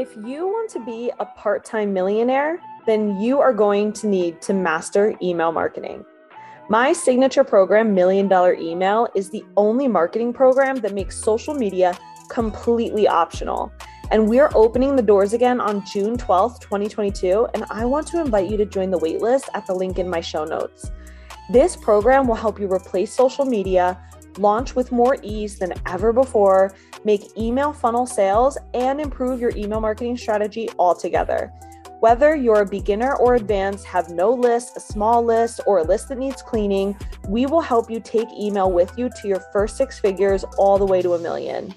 If you want to be a part time millionaire, then you are going to need to master email marketing. My signature program, Million Dollar Email, is the only marketing program that makes social media completely optional. And we are opening the doors again on June 12th, 2022. And I want to invite you to join the waitlist at the link in my show notes. This program will help you replace social media launch with more ease than ever before, make email funnel sales, and improve your email marketing strategy altogether. Whether you're a beginner or advanced, have no list, a small list, or a list that needs cleaning, we will help you take email with you to your first six figures all the way to a million.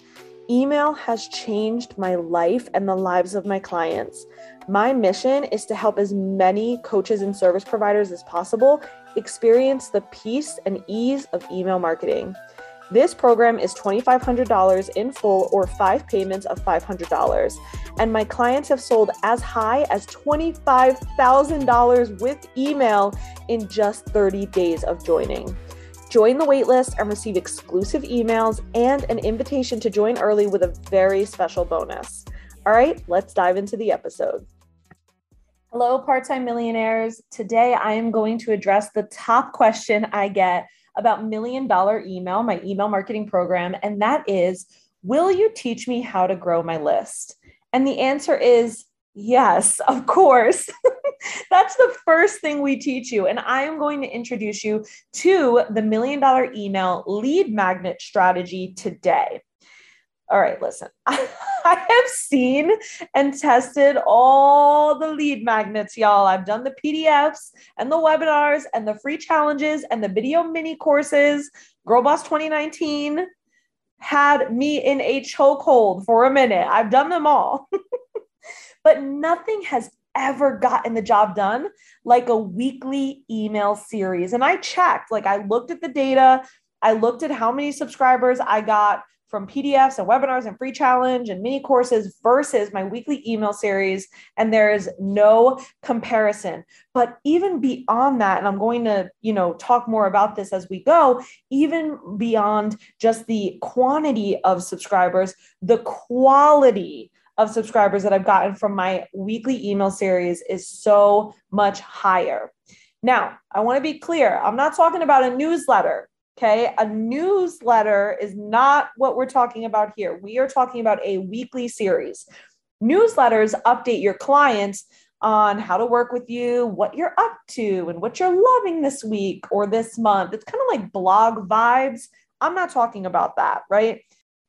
Email has changed my life and the lives of my clients. My mission is to help as many coaches and service providers as possible experience the peace and ease of email marketing. This program is $2,500 in full or five payments of $500. And my clients have sold as high as $25,000 with email in just 30 days of joining. Join the waitlist and receive exclusive emails and an invitation to join early with a very special bonus. All right, let's dive into the episode. Hello, part time millionaires. Today I am going to address the top question I get about Million Dollar Email, my email marketing program, and that is Will you teach me how to grow my list? And the answer is yes, of course. That's the first thing we teach you. And I am going to introduce you to the Million Dollar Email lead magnet strategy today. All right, listen. I have seen and tested all the lead magnets, y'all. I've done the PDFs and the webinars and the free challenges and the video mini courses. Girl Boss 2019 had me in a chokehold for a minute. I've done them all. but nothing has ever gotten the job done like a weekly email series. And I checked, like, I looked at the data, I looked at how many subscribers I got from PDFs and webinars and free challenge and mini courses versus my weekly email series. And there is no comparison. But even beyond that, and I'm going to, you know, talk more about this as we go, even beyond just the quantity of subscribers, the quality of subscribers that I've gotten from my weekly email series is so much higher. Now, I want to be clear. I'm not talking about a newsletter. Okay. A newsletter is not what we're talking about here. We are talking about a weekly series. Newsletters update your clients on how to work with you, what you're up to, and what you're loving this week or this month. It's kind of like blog vibes. I'm not talking about that, right?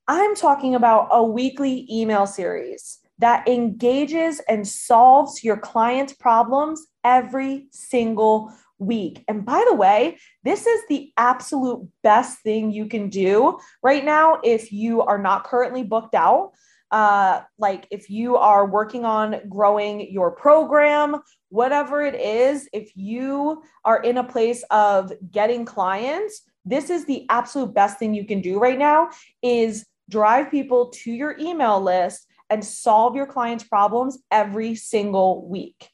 I'm talking about a weekly email series that engages and solves your clients' problems every single week. And by the way, this is the absolute best thing you can do right now if you are not currently booked out. Uh, like if you are working on growing your program, whatever it is, if you are in a place of getting clients, this is the absolute best thing you can do right now is drive people to your email list and solve your clients' problems every single week.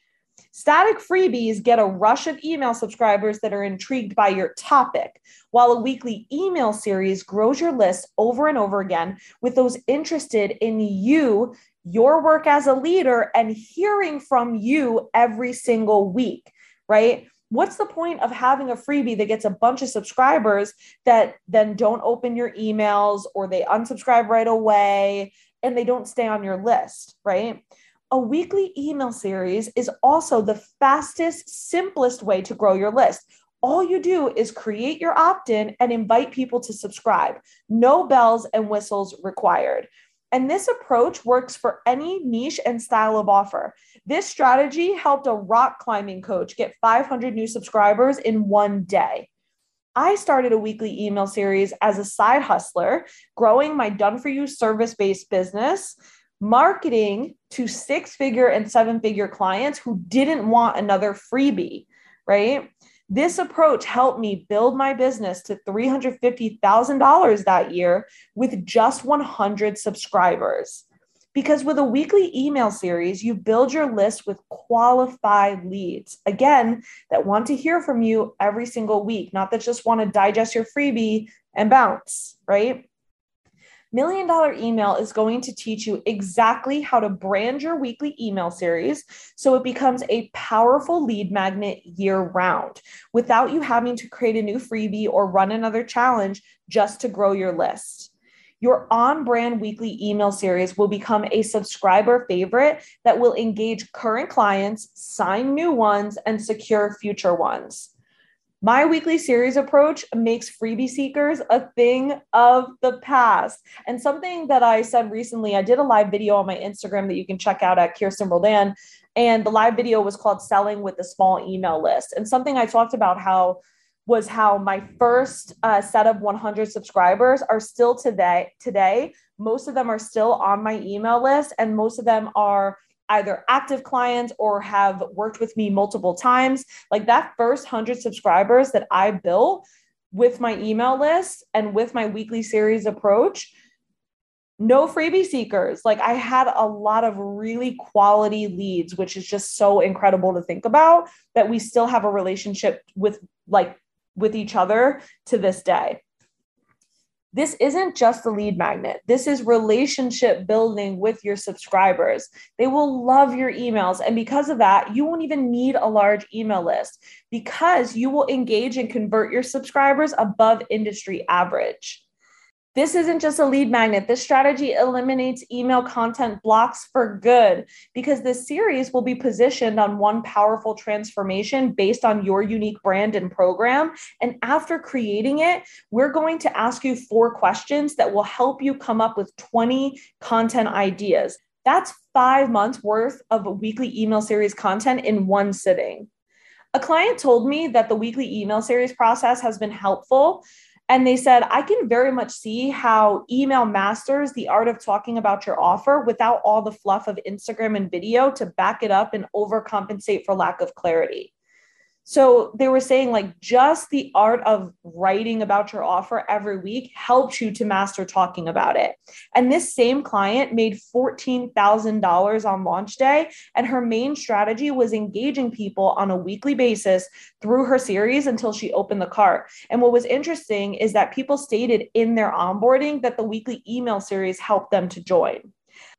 Static freebies get a rush of email subscribers that are intrigued by your topic, while a weekly email series grows your list over and over again with those interested in you, your work as a leader, and hearing from you every single week, right? What's the point of having a freebie that gets a bunch of subscribers that then don't open your emails or they unsubscribe right away and they don't stay on your list, right? A weekly email series is also the fastest, simplest way to grow your list. All you do is create your opt in and invite people to subscribe. No bells and whistles required. And this approach works for any niche and style of offer. This strategy helped a rock climbing coach get 500 new subscribers in one day. I started a weekly email series as a side hustler, growing my done for you service based business marketing to six figure and seven figure clients who didn't want another freebie, right? This approach helped me build my business to $350,000 that year with just 100 subscribers. Because with a weekly email series, you build your list with qualified leads, again, that want to hear from you every single week, not that just want to digest your freebie and bounce, right? Million Dollar Email is going to teach you exactly how to brand your weekly email series so it becomes a powerful lead magnet year round without you having to create a new freebie or run another challenge just to grow your list. Your on brand weekly email series will become a subscriber favorite that will engage current clients, sign new ones, and secure future ones. My weekly series approach makes freebie seekers a thing of the past. And something that I said recently, I did a live video on my Instagram that you can check out at Kirsten Roldan. And the live video was called Selling with a Small Email List. And something I talked about how was how my first uh, set of 100 subscribers are still today today most of them are still on my email list and most of them are either active clients or have worked with me multiple times. Like that first 100 subscribers that I built with my email list and with my weekly series approach, no freebie seekers. Like I had a lot of really quality leads, which is just so incredible to think about that we still have a relationship with like with each other to this day this isn't just a lead magnet. This is relationship building with your subscribers. They will love your emails. And because of that, you won't even need a large email list because you will engage and convert your subscribers above industry average. This isn't just a lead magnet. This strategy eliminates email content blocks for good because this series will be positioned on one powerful transformation based on your unique brand and program. And after creating it, we're going to ask you four questions that will help you come up with 20 content ideas. That's five months worth of weekly email series content in one sitting. A client told me that the weekly email series process has been helpful and they said, I can very much see how email masters the art of talking about your offer without all the fluff of Instagram and video to back it up and overcompensate for lack of clarity. So they were saying, like, just the art of writing about your offer every week helps you to master talking about it. And this same client made $14,000 on launch day. And her main strategy was engaging people on a weekly basis through her series until she opened the cart. And what was interesting is that people stated in their onboarding that the weekly email series helped them to join.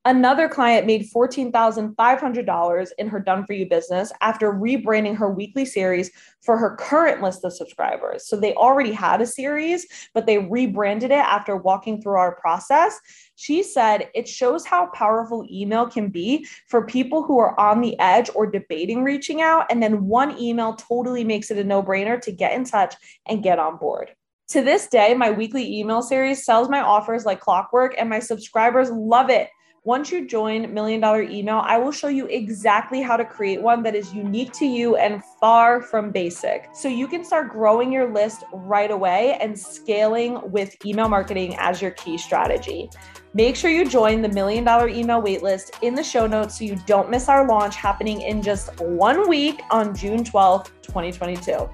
Another client made $14,500 in her Done For You business after rebranding her weekly series for her current list of subscribers. So they already had a series, but they rebranded it after walking through our process. She said it shows how powerful email can be for people who are on the edge or debating reaching out. And then one email totally makes it a no brainer to get in touch and get on board. To this day, my weekly email series sells my offers like clockwork, and my subscribers love it. Once you join Million Dollar Email, I will show you exactly how to create one that is unique to you and far from basic. So you can start growing your list right away and scaling with email marketing as your key strategy. Make sure you join the Million Dollar Email waitlist in the show notes so you don't miss our launch happening in just one week on June 12th, 2022.